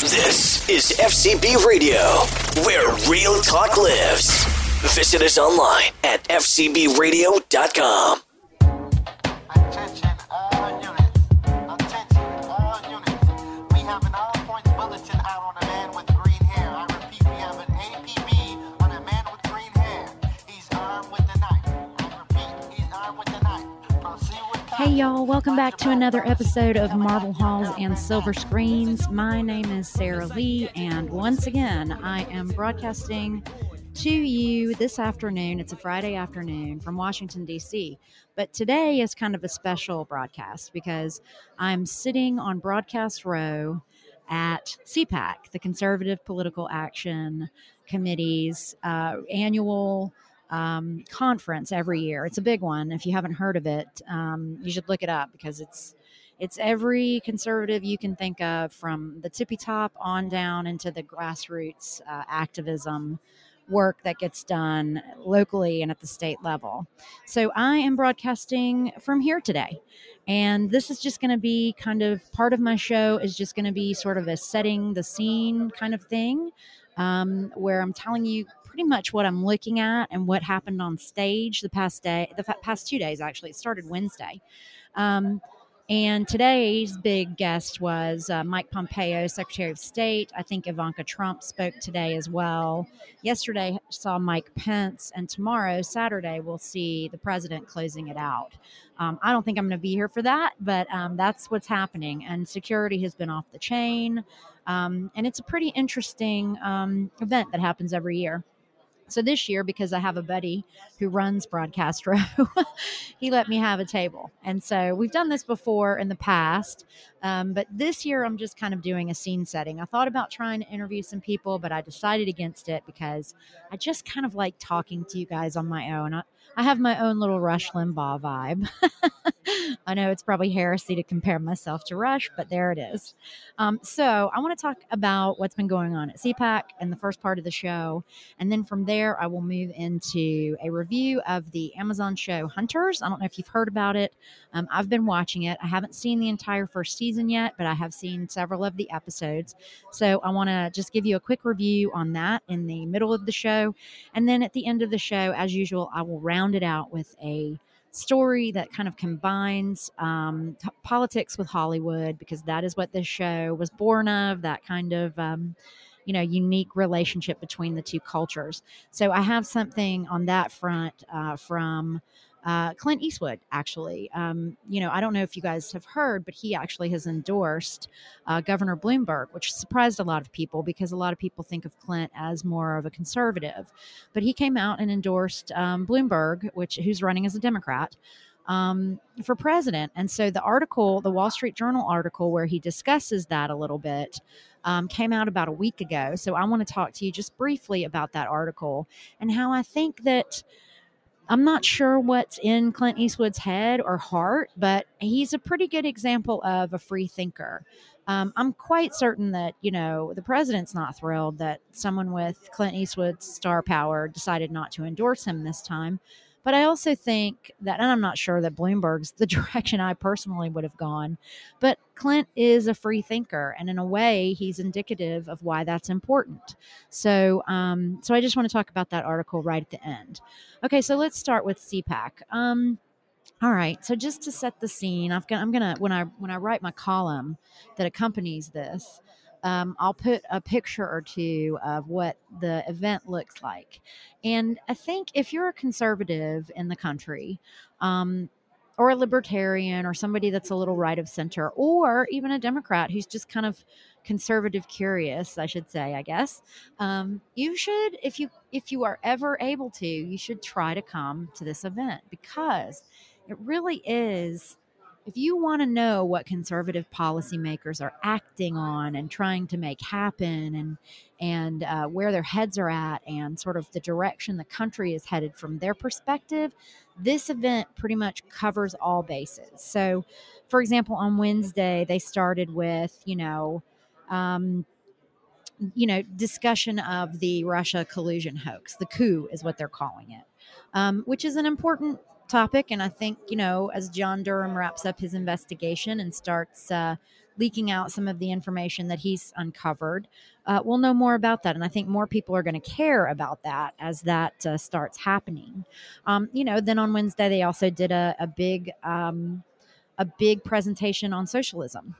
This is FCB Radio, where real talk lives. Visit us online at fcbradio.com. y'all, welcome back to another episode of Marble Halls and Silver Screens. My name is Sarah Lee, and once again, I am broadcasting to you this afternoon. It's a Friday afternoon from Washington, D.C. But today is kind of a special broadcast because I'm sitting on Broadcast Row at CPAC, the Conservative Political Action Committee's uh, annual um, conference every year. It's a big one. If you haven't heard of it, um, you should look it up because it's it's every conservative you can think of from the tippy top on down into the grassroots uh, activism work that gets done locally and at the state level. So I am broadcasting from here today. And this is just going to be kind of part of my show is just going to be sort of a setting the scene kind of thing um, where I'm telling you pretty much what I'm looking at and what happened on stage the past day, the past two days actually. It started Wednesday. Um, and today's big guest was uh, Mike Pompeo, Secretary of State. I think Ivanka Trump spoke today as well. Yesterday saw Mike Pence, and tomorrow, Saturday, we'll see the president closing it out. Um, I don't think I'm going to be here for that, but um, that's what's happening. And security has been off the chain. Um, and it's a pretty interesting um, event that happens every year. So this year, because I have a buddy who runs Broadcast Row, he let me have a table. And so we've done this before in the past, um, but this year I'm just kind of doing a scene setting. I thought about trying to interview some people, but I decided against it because I just kind of like talking to you guys on my own. I, I have my own little Rush Limbaugh vibe. I know it's probably heresy to compare myself to Rush, but there it is. Um, so I want to talk about what's been going on at CPAC in the first part of the show. And then from there, I will move into a review of the Amazon show Hunters. I don't know if you've heard about it. Um, I've been watching it. I haven't seen the entire first season yet, but I have seen several of the episodes. So I want to just give you a quick review on that in the middle of the show. And then at the end of the show, as usual, I will round it out with a story that kind of combines um, t- politics with Hollywood because that is what this show was born of. That kind of um, you know unique relationship between the two cultures. So I have something on that front uh, from. Uh, Clint Eastwood, actually. Um, you know, I don't know if you guys have heard, but he actually has endorsed uh, Governor Bloomberg, which surprised a lot of people because a lot of people think of Clint as more of a conservative. But he came out and endorsed um, Bloomberg, which who's running as a Democrat, um, for president. And so the article, the Wall Street Journal article, where he discusses that a little bit, um, came out about a week ago. So I want to talk to you just briefly about that article and how I think that. I'm not sure what's in Clint Eastwood's head or heart, but he's a pretty good example of a free thinker. Um, I'm quite certain that, you know, the president's not thrilled that someone with Clint Eastwood's star power decided not to endorse him this time. But I also think that, and I'm not sure that Bloomberg's the direction I personally would have gone, but Clint is a free thinker, and in a way, he's indicative of why that's important. So, um, so I just want to talk about that article right at the end. Okay, so let's start with CPAC. Um, all right, so just to set the scene, I've got, I'm gonna when I when I write my column that accompanies this, um, I'll put a picture or two of what the event looks like. And I think if you're a conservative in the country, um, or a libertarian, or somebody that's a little right of center, or even a Democrat who's just kind of conservative curious, I should say, I guess, um, you should, if you if you are ever able to, you should try to come to this event because it really is if you want to know what conservative policymakers are acting on and trying to make happen and and uh, where their heads are at and sort of the direction the country is headed from their perspective this event pretty much covers all bases. So for example on wednesday they started with you know um, you know discussion of the russia collusion hoax the coup is what they're calling it um, which is an important topic. And I think, you know, as John Durham wraps up his investigation and starts uh, leaking out some of the information that he's uncovered, uh, we'll know more about that. And I think more people are going to care about that as that uh, starts happening. Um, you know, then on Wednesday, they also did a, a big, um, a big presentation on socialism.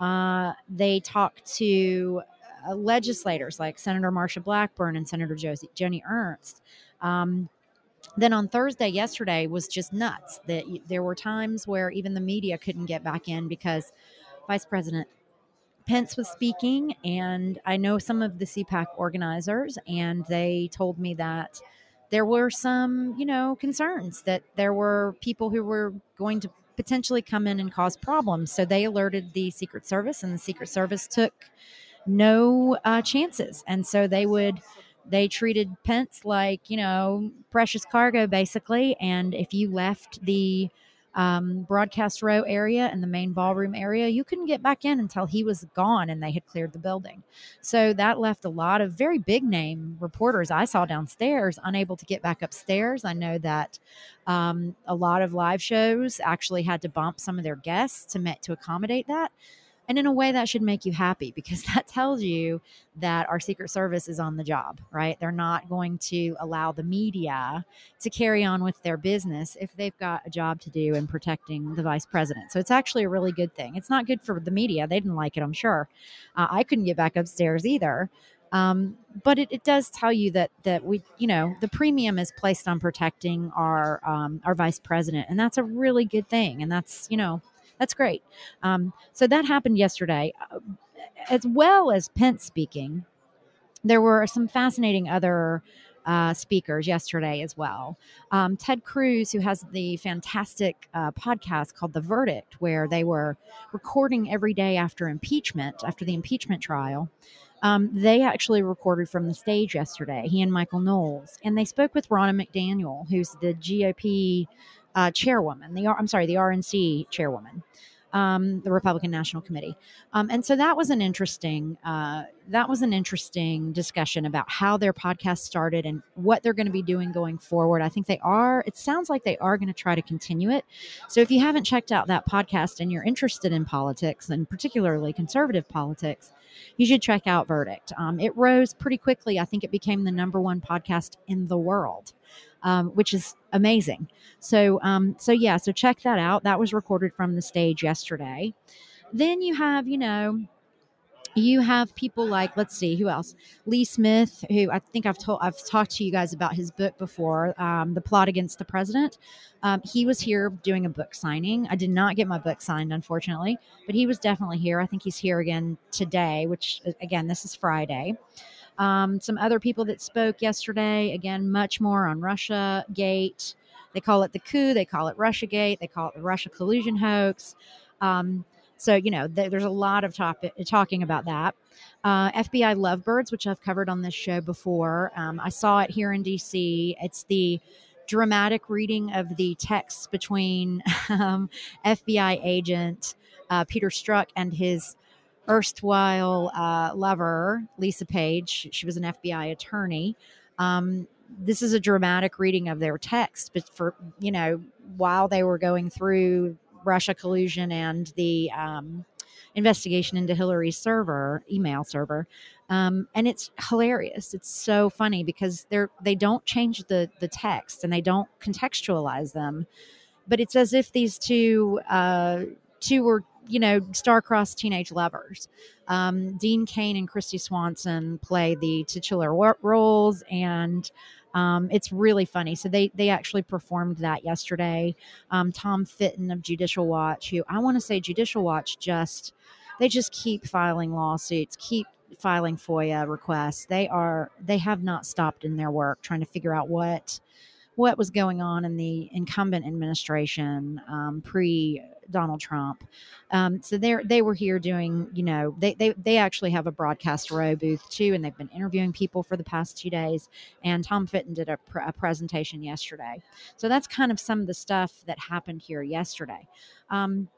Uh, they talked to uh, legislators like Senator Marsha Blackburn and Senator Josie, Joni Ernst. Um, then on Thursday, yesterday was just nuts. That there were times where even the media couldn't get back in because Vice President Pence was speaking, and I know some of the CPAC organizers, and they told me that there were some, you know, concerns that there were people who were going to potentially come in and cause problems. So they alerted the Secret Service, and the Secret Service took no uh, chances, and so they would they treated Pence like, you know, precious cargo, basically. And if you left the um, broadcast row area and the main ballroom area, you couldn't get back in until he was gone and they had cleared the building. So that left a lot of very big name reporters I saw downstairs unable to get back upstairs. I know that um, a lot of live shows actually had to bump some of their guests to met to accommodate that. And in a way, that should make you happy because that tells you that our Secret Service is on the job, right? They're not going to allow the media to carry on with their business if they've got a job to do in protecting the vice president. So it's actually a really good thing. It's not good for the media. They didn't like it, I'm sure. Uh, I couldn't get back upstairs either. Um, but it, it, does tell you that that we, you know, the premium is placed on protecting our um, our vice president, and that's a really good thing. And that's you know that's great. Um, so that happened yesterday, uh, as well as Pence speaking. There were some fascinating other uh, speakers yesterday as well. Um, Ted Cruz, who has the fantastic uh, podcast called The Verdict, where they were recording every day after impeachment, after the impeachment trial. Um, they actually recorded from the stage yesterday, he and Michael Knowles, and they spoke with Ronna McDaniel, who's the GOP uh, chairwoman, the I'm sorry, the RNC chairwoman, um, the Republican National Committee, um, and so that was an interesting uh, that was an interesting discussion about how their podcast started and what they're going to be doing going forward. I think they are. It sounds like they are going to try to continue it. So if you haven't checked out that podcast and you're interested in politics and particularly conservative politics, you should check out Verdict. Um, it rose pretty quickly. I think it became the number one podcast in the world um, which is amazing. So, um, so yeah, so check that out. That was recorded from the stage yesterday. Then you have, you know, you have people like let's see who else lee smith who i think i've told i've talked to you guys about his book before um, the plot against the president um, he was here doing a book signing i did not get my book signed unfortunately but he was definitely here i think he's here again today which again this is friday um, some other people that spoke yesterday, again, much more on Russia Gate. They call it the coup, they call it Russia Gate, they call it the Russia collusion hoax. Um, so, you know, th- there's a lot of topic, talking about that. Uh, FBI Lovebirds, which I've covered on this show before. Um, I saw it here in DC. It's the dramatic reading of the text between um, FBI agent uh, Peter Strzok and his erstwhile uh, lover, Lisa Page. She was an FBI attorney. Um, this is a dramatic reading of their text, but for, you know, while they were going through Russia collusion and the um, investigation into Hillary's server, email server. Um, and it's hilarious. It's so funny because they're they don't change the the text and they don't contextualize them, but it's as if these two uh, two were you know, star-crossed teenage lovers. Um, Dean Cain and Kristy Swanson play the titular roles, and um, it's really funny. So they they actually performed that yesterday. Um, Tom Fitton of Judicial Watch, who I want to say Judicial Watch just they just keep filing lawsuits, keep filing FOIA requests. They are they have not stopped in their work trying to figure out what what was going on in the incumbent administration um, pre Donald Trump. Um, so they they were here doing, you know, they, they they actually have a broadcast row booth too, and they've been interviewing people for the past two days. And Tom Fitton did a, pr- a presentation yesterday. So that's kind of some of the stuff that happened here yesterday. Um,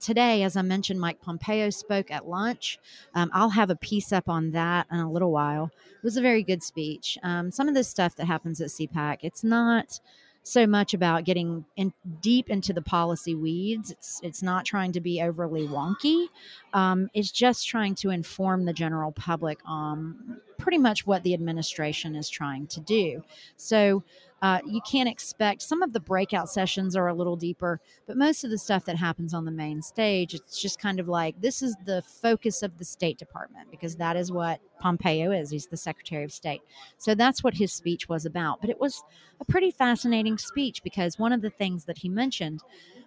today, as I mentioned, Mike Pompeo spoke at lunch. Um, I'll have a piece up on that in a little while. It was a very good speech. Um, some of the stuff that happens at CPAC, it's not so much about getting in deep into the policy weeds. It's it's not trying to be overly wonky. Um, it's just trying to inform the general public on pretty much what the administration is trying to do. So uh, you can't expect some of the breakout sessions are a little deeper, but most of the stuff that happens on the main stage, it's just kind of like this is the focus of the State Department because that is what Pompeo is. He's the Secretary of State. So that's what his speech was about. But it was a pretty fascinating speech because one of the things that he mentioned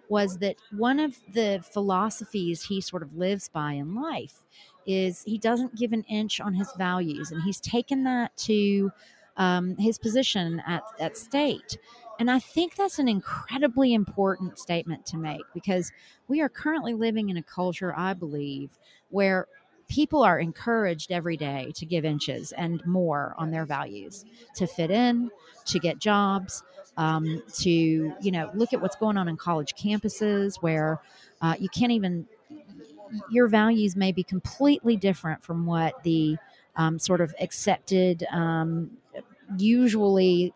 was that one of the philosophies he sort of lives by in life is he doesn't give an inch on his values. And he's taken that to um, his position at, at state. And I think that's an incredibly important statement to make because we are currently living in a culture, I believe, where people are encouraged every day to give inches and more on their values to fit in, to get jobs, um, to you know look at what's going on in college campuses where uh, you can't even your values may be completely different from what the um, sort of accepted um, usually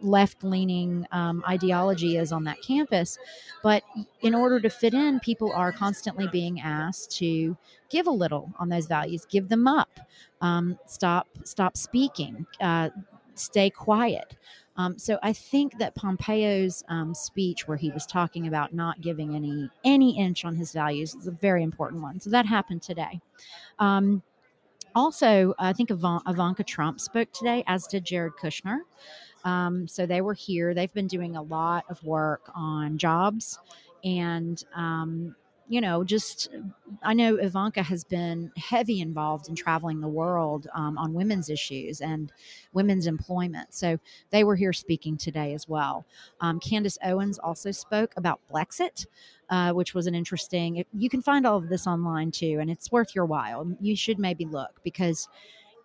left leaning um, ideology is on that campus. But in order to fit in, people are constantly being asked to give a little on those values, give them up, um, stop stop speaking, uh, stay quiet. Um, so I think that Pompeo's um, speech, where he was talking about not giving any any inch on his values, is a very important one. So that happened today. Also, I think Ivanka Trump spoke today, as did Jared Kushner. Um, so they were here. They've been doing a lot of work on jobs and um, you know, just I know Ivanka has been heavy involved in traveling the world um, on women's issues and women's employment. So they were here speaking today as well. Um, Candace Owens also spoke about Blexit, uh, which was an interesting. You can find all of this online too, and it's worth your while. You should maybe look because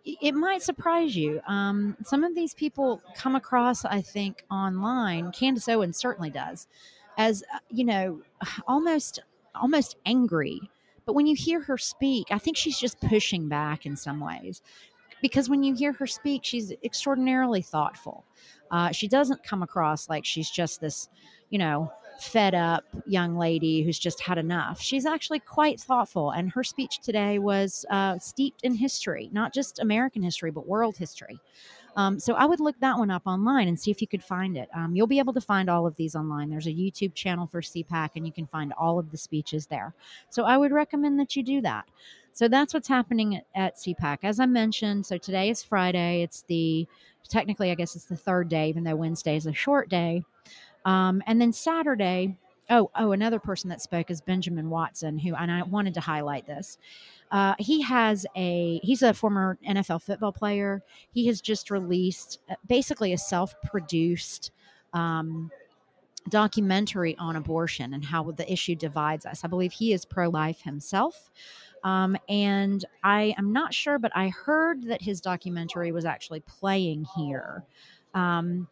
it might surprise you. Um, some of these people come across, I think, online. Candace Owens certainly does, as uh, you know, almost almost angry. But when you hear her speak, I think she's just pushing back in some ways. Because when you hear her speak, she's extraordinarily thoughtful. Uh, she doesn't come across like she's just this, you know, fed up young lady who's just had enough. She's actually quite thoughtful, and her speech today was uh, steeped in history, not just American history, but world history. Um, so I would look that one up online and see if you could find it. Um, you'll be able to find all of these online. There's a YouTube channel for CPAC, and you can find all of the speeches there. So I would recommend that you do that. So that's what's happening at, CPAC. As I mentioned, so today is Friday. It's the technically, I guess it's the third day, even though Wednesday is a short day. Um, and then Saturday, oh, oh, another person that spoke is Benjamin Watson, who, and I wanted to highlight this. Uh, he has a he's a former NFL football player. He has just released uh, basically a self-produced um, documentary on abortion and how the issue divides us. I believe he is pro-life himself. Um, and I am not sure, but I heard that his documentary was actually playing here. Um,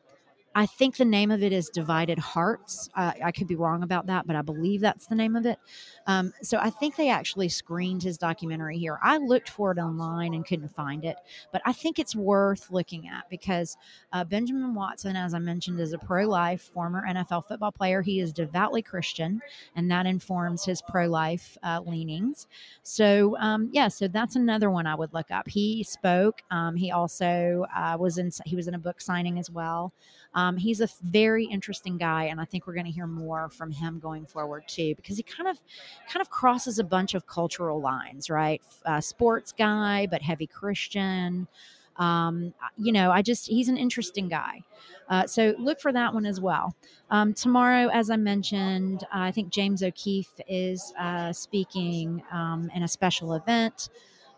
I think the name of it is Divided Hearts. Uh, I could be wrong about that, but I believe that's the name of it. Um, so I think they actually screened his documentary here. I looked for it online and couldn't find it, but I think it's worth looking at because uh, Benjamin Watson, as I mentioned, is a pro life former NFL football player. He is devoutly Christian, and that informs his pro life uh, leanings. So, um, yeah, so that's another one I would look up. He spoke. Um, he also uh, was in, he was in a book signing as well. Um, he's a very interesting guy, and I think we're going to hear more from him going forward too, because he kind of kind of crosses a bunch of cultural lines, right? Uh, sports guy, but heavy Christian. Um, you know, I just he's an interesting guy. Uh, so look for that one as well. Um, tomorrow, as I mentioned, uh, I think James O'Keefe is uh, speaking um, in a special event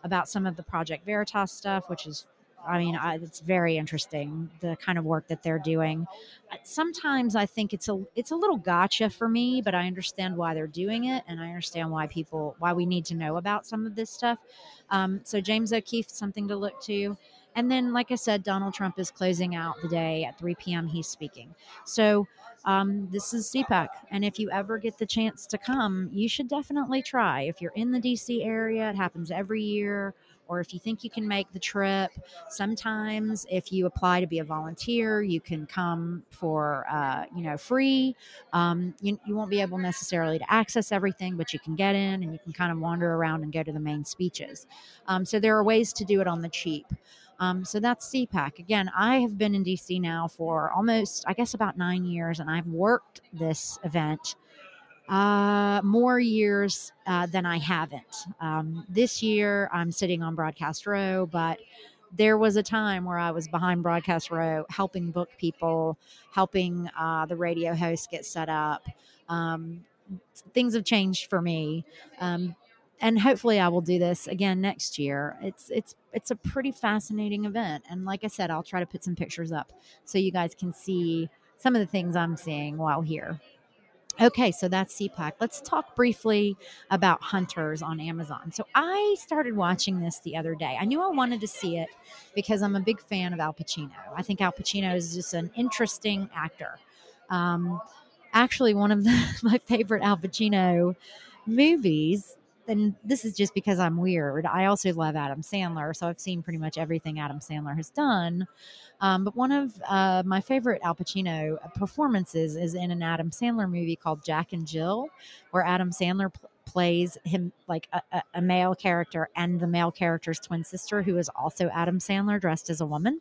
about some of the Project Veritas stuff, which is I mean, I, it's very interesting the kind of work that they're doing. Sometimes I think it's a it's a little gotcha for me, but I understand why they're doing it, and I understand why people why we need to know about some of this stuff. Um, so James O'Keefe, something to look to. And then, like I said, Donald Trump is closing out the day at 3 p.m. He's speaking. So um, this is CPAC. And if you ever get the chance to come, you should definitely try. If you're in the DC area, it happens every year. Or if you think you can make the trip, sometimes if you apply to be a volunteer, you can come for uh, you know free. Um, you, you won't be able necessarily to access everything, but you can get in and you can kind of wander around and go to the main speeches. Um, so there are ways to do it on the cheap. Um, so that's CPAC. Again, I have been in DC now for almost, I guess, about nine years, and I've worked this event uh, more years uh, than I haven't. Um, this year, I'm sitting on Broadcast Row, but there was a time where I was behind Broadcast Row helping book people, helping uh, the radio host get set up. Um, things have changed for me. Um, and hopefully I will do this again next year. It's it's it's a pretty fascinating event, and like I said, I'll try to put some pictures up so you guys can see some of the things I'm seeing while here. Okay, so that's CPAC. Let's talk briefly about Hunters on Amazon. So I started watching this the other day. I knew I wanted to see it because I'm a big fan of Al Pacino. I think Al Pacino is just an interesting actor. Um, actually, one of the, my favorite Al Pacino movies and this is just because I'm weird. I also love Adam Sandler, so I've seen pretty much everything Adam Sandler has done. Um, but one of uh, my favorite Al Pacino performances is in an Adam Sandler movie called Jack and Jill, where Adam Sandler pl- plays him like a, a, male character and the male character's twin sister, who is also Adam Sandler dressed as a woman.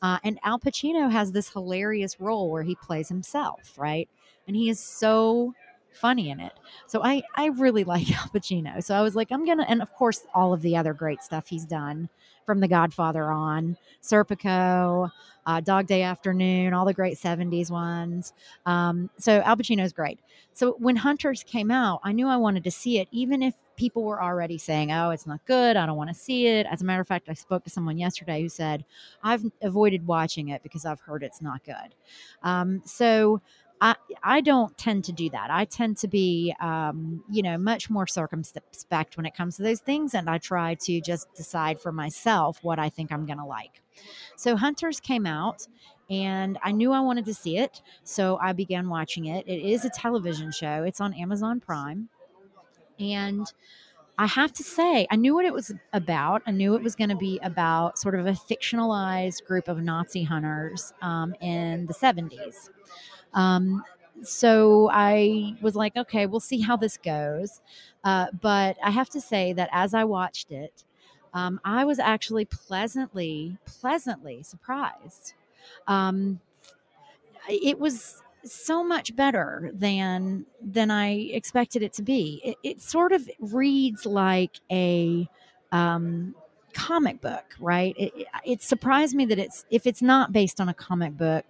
Uh, and Al Pacino has this hilarious role where he plays himself, right? And he is so funny in it. So I I really like Al Pacino. So I was like, I'm gonna, and of course, all of the other great stuff he's done from The Godfather on, Serpico, uh, Dog Day Afternoon, all the great '70s ones. Um, so Al Pacino's great. So when Hunters came out, I knew I wanted to see it, even if people were already saying, "Oh, it's not good. I don't want to see it." As a matter of fact, I spoke to someone yesterday who said, "I've avoided watching it because I've heard it's not good." Um, so I, I don't tend to do that. I tend to be, um, you know, much more circumspect when it comes to those things. And I try to just decide for myself what I think I'm going to like. So Hunters came out and I knew I wanted to see it. So I began watching it. It is a television show, it's on Amazon Prime. And I have to say, I knew what it was about. I knew it was going to be about sort of a fictionalized group of Nazi hunters um, in the 70s. Um, so I was like, okay, we'll see how this goes. Uh, but I have to say that as I watched it, um, I was actually pleasantly, pleasantly surprised. Um, it was so much better than than I expected it to be. It, it sort of reads like a um, comic book, right? It, it, surprised me that it's if it's not based on a comic book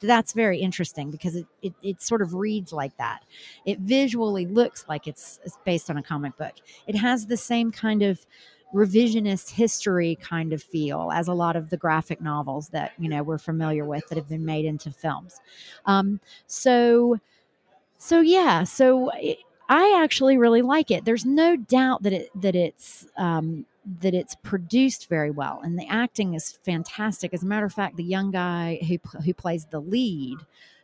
that's very interesting because it, it, it, sort of reads like that. It visually looks like it's, it's based on a comic book. It has the same kind of revisionist history kind of feel as a lot of the graphic novels that you know we're familiar with that have been made into films. Um, so, so yeah, so it, I actually really like it. There's no doubt that it that it's um, that it's produced very well and the acting is fantastic. As a matter of fact, the young guy who who plays the lead,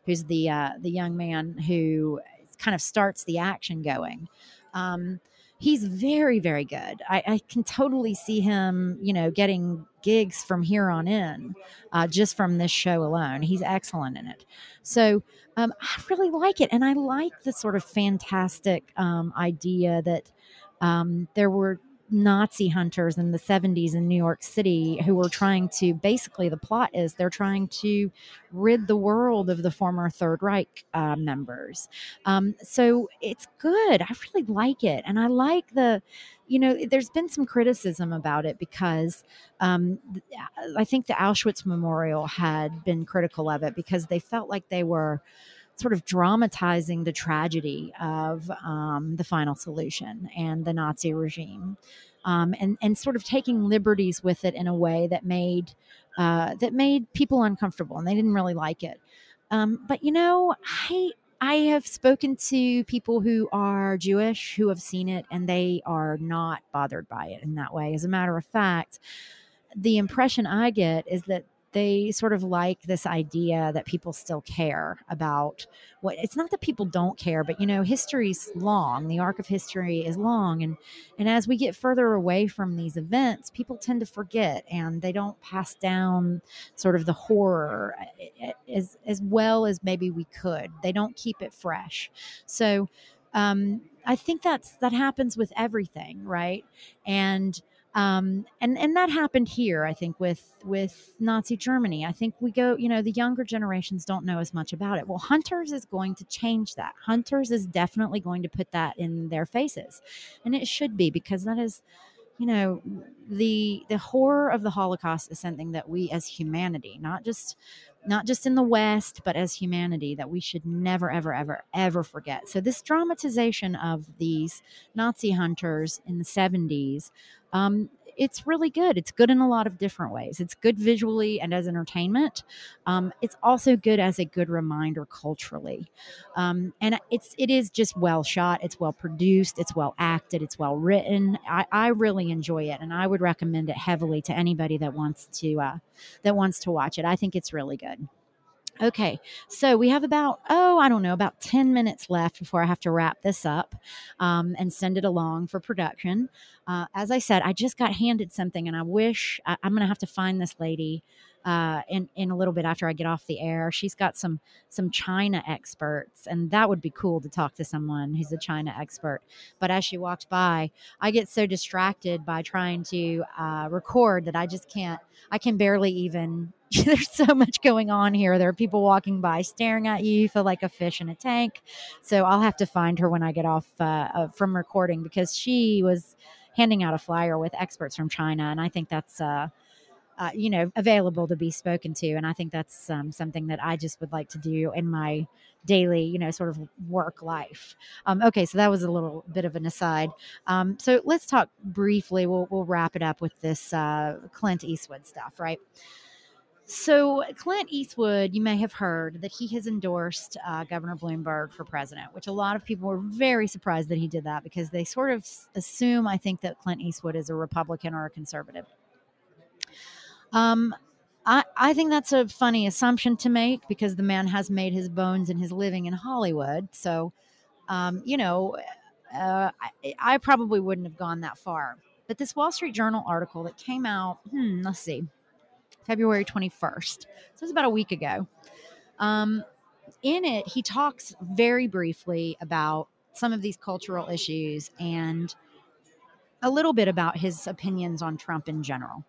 who's the uh, the young man who kind of starts the action going. Um, he's very very good. I, I, can totally see him, you know, getting gigs from here on in, uh, just from this show alone. He's excellent in it. So um, I really like it, and I like the sort of fantastic um, idea that um, there were Nazi hunters in the 70s in New York City who were trying to basically, the plot is they're trying to rid the world of the former Third Reich uh, members. Um, so it's good. I really like it. And I like the, you know, there's been some criticism about it because um, I think the Auschwitz Memorial had been critical of it because they felt like they were sort of dramatizing the tragedy of um, the final solution and the Nazi regime, um, and and sort of taking liberties with it in a way that made uh, that made people uncomfortable, and they didn't really like it. Um, but you know, I I have spoken to people who are Jewish who have seen it, and they are not bothered by it in that way. As a matter of fact, the impression I get is that they sort of like this idea that people still care about what it's not that people don't care but you know history's long the arc of history is long and and as we get further away from these events people tend to forget and they don't pass down sort of the horror eh, eh, as as well as maybe we could. They don't keep it fresh. So um i think that's that happens with everything right? And um, and and that happened here i think with with nazi germany. I think we go you know the younger generations don't know as much about it. Well hunters is going to change that. Hunters is definitely going to put that in their faces. And it should be because that is you know the the horror of the holocaust is something that we as humanity not just not just in the west but as humanity that we should never ever ever ever forget. So this dramatization of these nazi hunters in the 70s um, it's really good. It's good in a lot of different ways. It's good visually and as entertainment. Um, it's also good as a good reminder culturally, um, and it's it is just well shot. It's well produced. It's well acted. It's well written. I, I really enjoy it, and I would recommend it heavily to anybody that wants to uh, that wants to watch it. I think it's really good. Okay, so we have about, oh, I don't know, about 10 minutes left before I have to wrap this up um, and send it along for production. Uh, as I said, I just got handed something and I wish I, am going to have to find this lady uh, in in a little bit after I get off the air. She's got some some China experts, and that would be cool to talk to someone who's a China expert. But as she walked by, I get so distracted by trying to uh, record that I just can't. I can barely even. There's so much going on here. There are people walking by staring at you. You feel like a fish in a tank. So I'll have to find her when I get off uh, from recording because she was handing out a flyer with experts from China, and I think that's uh, uh, you know, available to be spoken to. And I think that's um, something that I just would like to do in my daily, you know, sort of work life. Um, okay, so that was a little bit of an aside. Um, so let's talk briefly. We'll we'll wrap it up with this uh, Clint Eastwood stuff, right? So, Clint Eastwood, you may have heard that he has endorsed uh, Governor Bloomberg for president, which a lot of people were very surprised that he did that because they sort of assume, I think, that Clint Eastwood is a Republican or a conservative. Um, I, I think that's a funny assumption to make because the man has made his bones and his living in Hollywood. So, um, you know, uh, I, I, probably wouldn't have gone that far. But this Wall Street Journal article that came out, hmm, let's see, February 21st. So it was about a week ago. Um, in it, he talks very briefly about some of these cultural issues and a little bit about his opinions on Trump in general.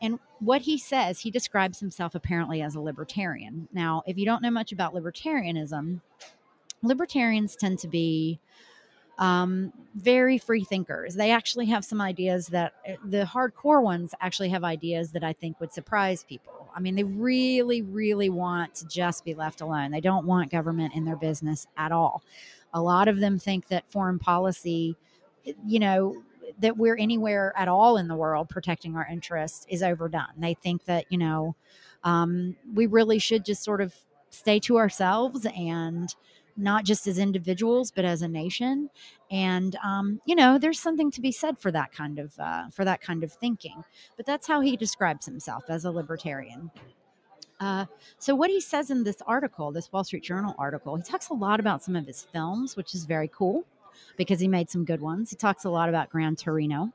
And what he says, he describes himself apparently as a libertarian. Now, if you don't know much about libertarianism, libertarians tend to be um, very free thinkers. They actually have some ideas that eh, the hardcore ones actually have ideas that I think would surprise people. I mean, they really, really want to just be left alone. They don't want government in their business at all. A lot of them think that foreign policy, eh, you know, that we're anywhere at all in the world protecting our interests is overdone. They think that, you know, um, we really should just sort of stay to ourselves and not just as individuals but as a nation. And um, you know there's something to be said for that kind of uh, for that kind of thinking. But that's how he describes himself as a libertarian. Uh, so what he says in this article this wall street journal article he talks a lot about some of his films which is very cool because he made some good ones. He talks a lot about Gran Torino,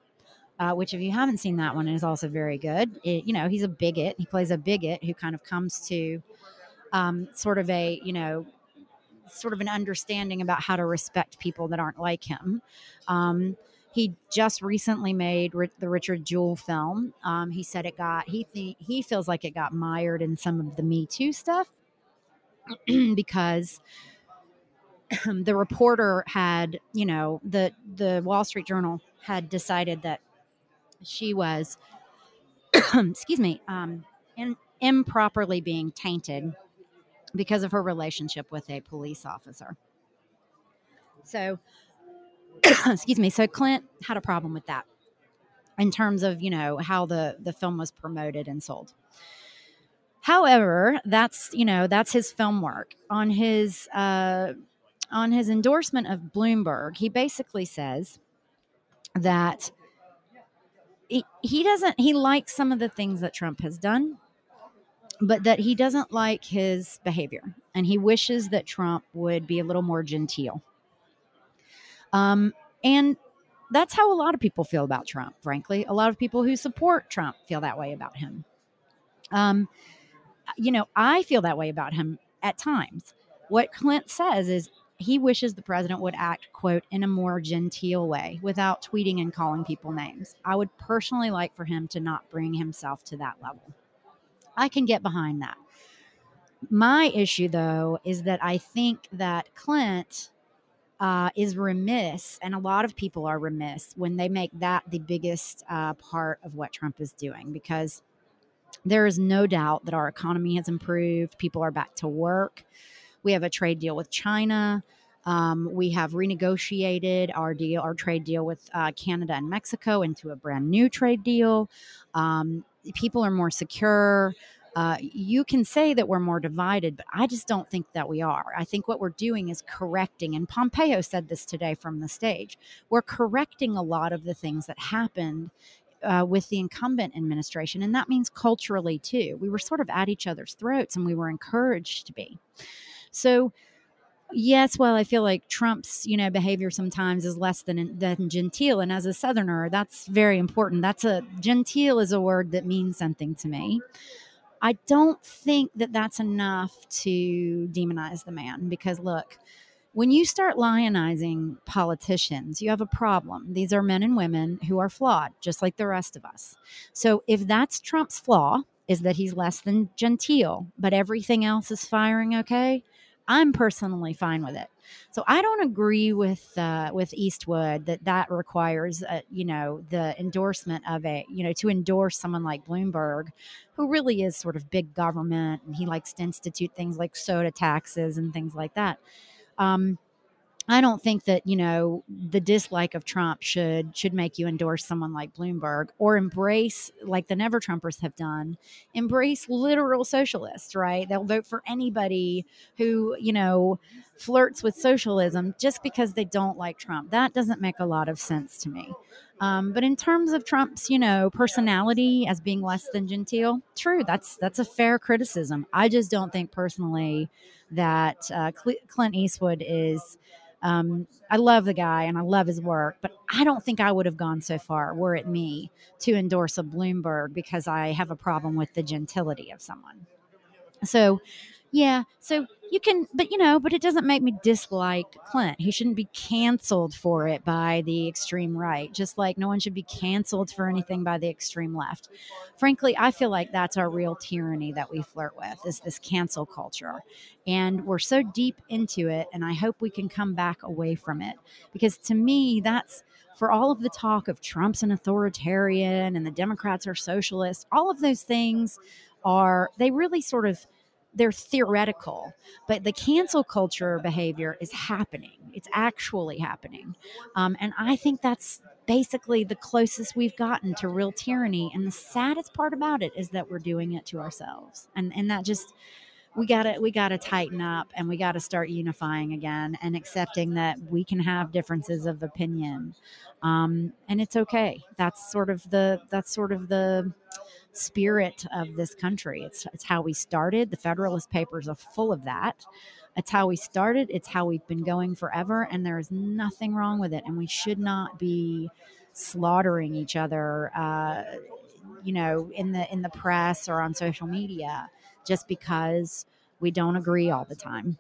uh, which if you haven't seen that one is also very good. It, you know, he's a bigot. He plays a bigot who kind of comes to um, sort of a you know sort of an understanding about how to respect people that aren't like him. Um, he just recently made the Richard Jewell film. Um, he said it got he th- he feels like it got mired in some of the Me Too stuff because the reporter had, you know, the the Wall Street Journal had decided that she was, excuse me, um, in, improperly being tainted because of her relationship with a police officer. So, excuse me. So Clint had a problem with that in terms of you know how the the film was promoted and sold. However, that's you know that's his film work on his uh, on his endorsement of Bloomberg. He basically says that he, he doesn't he likes some of the things that Trump has done but that he doesn't like his behavior and he wishes that Trump would be a little more genteel. Um, and that's how a lot of people feel about Trump, frankly. A lot of people who support Trump feel that way about him. Um, you know, I feel that way about him at times. What Clint says is he wishes the president would act, quote, in a more genteel way without tweeting and calling people names. I would personally like for him to not bring himself to that level. I can get behind that. My issue, though, is that I think that Clint uh, is remiss, and a lot of people are remiss when they make that the biggest uh, part of what Trump is doing because there is no doubt that our economy has improved. People are back to work. We have a trade deal with China. Um, we have renegotiated our deal, our trade deal with uh, Canada and Mexico into a brand new trade deal. Um, people are more secure. Uh, you can say that we're more divided, but I just don't think that we are. I think what we're doing is correcting, and Pompeo said this today from the stage. We're correcting a lot of the things that happened uh, with the incumbent administration, and that means culturally too. We were sort of at each other's throats, and we were encouraged to be. So, yes, well, I feel like Trump's you know behavior sometimes is less than than genteel, and as a Southerner, that's very important. That's a genteel is a word that means something to me. I don't think that that's enough to demonize the man because look, when you start lionizing politicians, you have a problem. These are men and women who are flawed, just like the rest of us. So if that's Trump's flaw, is that he's less than genteel, but everything else is firing okay, I'm personally fine with it. So I don't agree with uh, with Eastwood that that requires, uh, you know, the endorsement of a, you know, to endorse someone like Bloomberg, who really is sort of big government and he likes to institute things like soda taxes and things like that. Um, I don't think that you know the dislike of Trump should should make you endorse someone like Bloomberg or embrace like the Never Trumpers have done, embrace literal socialists. Right? They'll vote for anybody who you know flirts with socialism just because they don't like Trump. That doesn't make a lot of sense to me. Um, but in terms of Trump's, you know, personality as being less than genteel, true. That's that's a fair criticism. I just don't think personally that uh, Clint Eastwood is um, I love the guy and I love his work, but I don't think I would have gone so far were it me to endorse a Bloomberg because I have a problem with the gentility of someone. So, yeah, so you can, but you know, but it doesn't make me dislike Clint. He shouldn't be canceled for it by the extreme right, just like no one should be canceled for anything by the extreme left. Frankly, I feel like that's our real tyranny that we flirt with is this cancel culture. And we're so deep into it, and I hope we can come back away from it because to me, that's for all of the talk of Trump's an authoritarian and the Democrats are socialist, all of those things are, they really sort of they're theoretical, but the cancel culture behavior is happening. It's actually happening. Um, and I think that's basically the closest we've gotten to real tyranny. And the saddest part about it is that we're doing it to ourselves. And, and that just, we gotta we gotta tighten up and we gotta start unifying again and accepting that we can have differences of opinion um, and it's okay that's sort of the that's sort of the spirit of this country. It's, it's how we started. The Federalist Papers are full of that. It's how we started. It's how we've been going forever. And there is nothing wrong with it. And we should not be slaughtering each other, uh, you know, in the in the press or on social media, just because we don't agree all the time.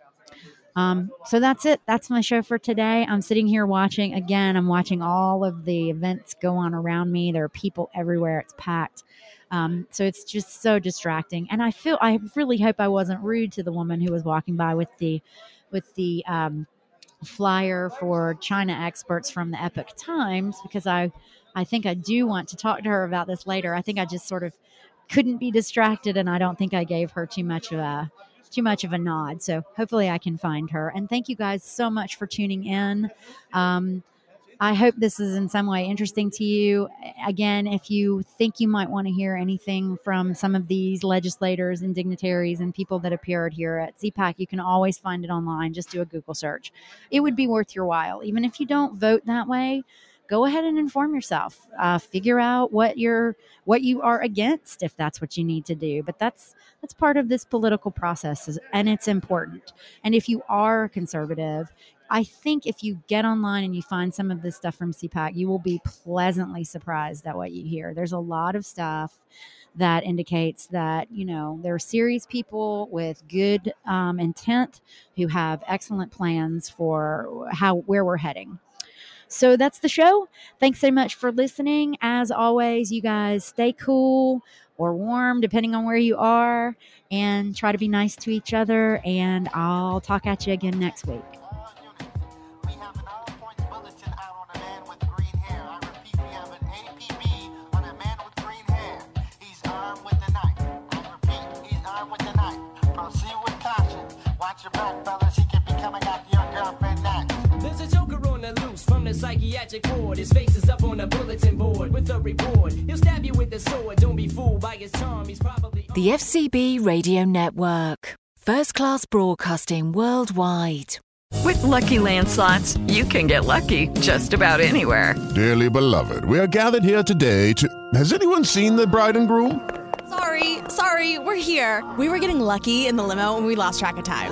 Um, so that's it. That's my show for today. I'm sitting here watching again. I'm watching all of the events go on around me. There are people everywhere. It's packed. Um, so it's just so distracting. And I feel I really hope I wasn't rude to the woman who was walking by with the with the um, flyer for China experts from the Epoch Times because I I think I do want to talk to her about this later. I think I just sort of couldn't be distracted, and I don't think I gave her too much of a too much of a nod. So hopefully I can find her. And thank you guys so much for tuning in. Um, I hope this is in some way interesting to you. Again, if you think you might want to hear anything from some of these legislators and dignitaries and people that appeared here at CPAC, you can always find it online. Just do a Google search. It would be worth your while. Even if you don't vote that way, go ahead and inform yourself. Uh, figure out what you're what you are against if that's what you need to do. But that's that's part of this political process, and it's important. And if you are conservative, I think if you get online and you find some of this stuff from CPAC, you will be pleasantly surprised at what you hear. There's a lot of stuff that indicates that you know there are serious people with good um, intent who have excellent plans for how where we're heading. So that's the show. Thanks so much for listening. As always, you guys stay cool or warm, depending on where you are, and try to be nice to each other. And I'll talk at you again next week. Watch your back, fellas. Be coming after your girlfriend the loose from the psychiatric ward. His face is up on a bulletin board with a report. He'll stab you with the sword. Don't be fooled by his charm. He's probably. The FCB Radio Network. First class broadcasting worldwide. With Lucky Land slots, you can get lucky just about anywhere. Dearly beloved, we are gathered here today to. Has anyone seen the bride and groom? Sorry, sorry, we're here. We were getting lucky in the limo and we lost track of time.